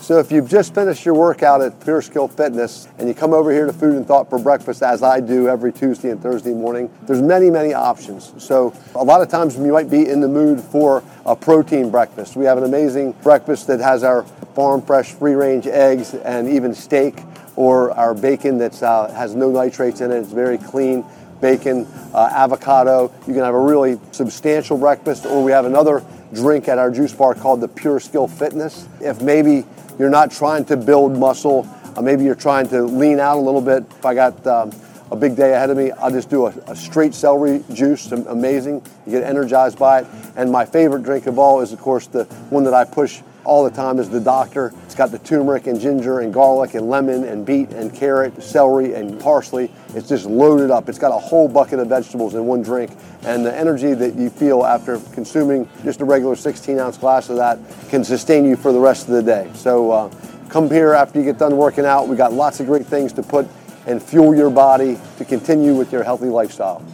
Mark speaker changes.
Speaker 1: So if you've just finished your workout at Pure Skill Fitness and you come over here to Food and Thought for breakfast, as I do every Tuesday and Thursday morning, there's many, many options. So a lot of times you might be in the mood for a protein breakfast. We have an amazing breakfast that has our farm fresh free range eggs and even steak or our bacon that uh, has no nitrates in it. It's very clean bacon, uh, avocado. You can have a really substantial breakfast, or we have another drink at our juice bar called the Pure Skill Fitness. If maybe you're not trying to build muscle, uh, maybe you're trying to lean out a little bit. If I got um, a big day ahead of me, I'll just do a, a, straight celery juice, amazing. You get energized by it. And my favorite drink of all is, of course, the one that I push all the time is the doctor. It's got the turmeric and ginger and garlic and lemon and beet and carrot, celery and parsley. It's just loaded up. It's got a whole bucket of vegetables in one drink. And the energy that you feel after consuming just a regular 16 ounce glass of that can sustain you for the rest of the day. So uh, come here after you get done working out. We got lots of great things to put and fuel your body to continue with your healthy lifestyle.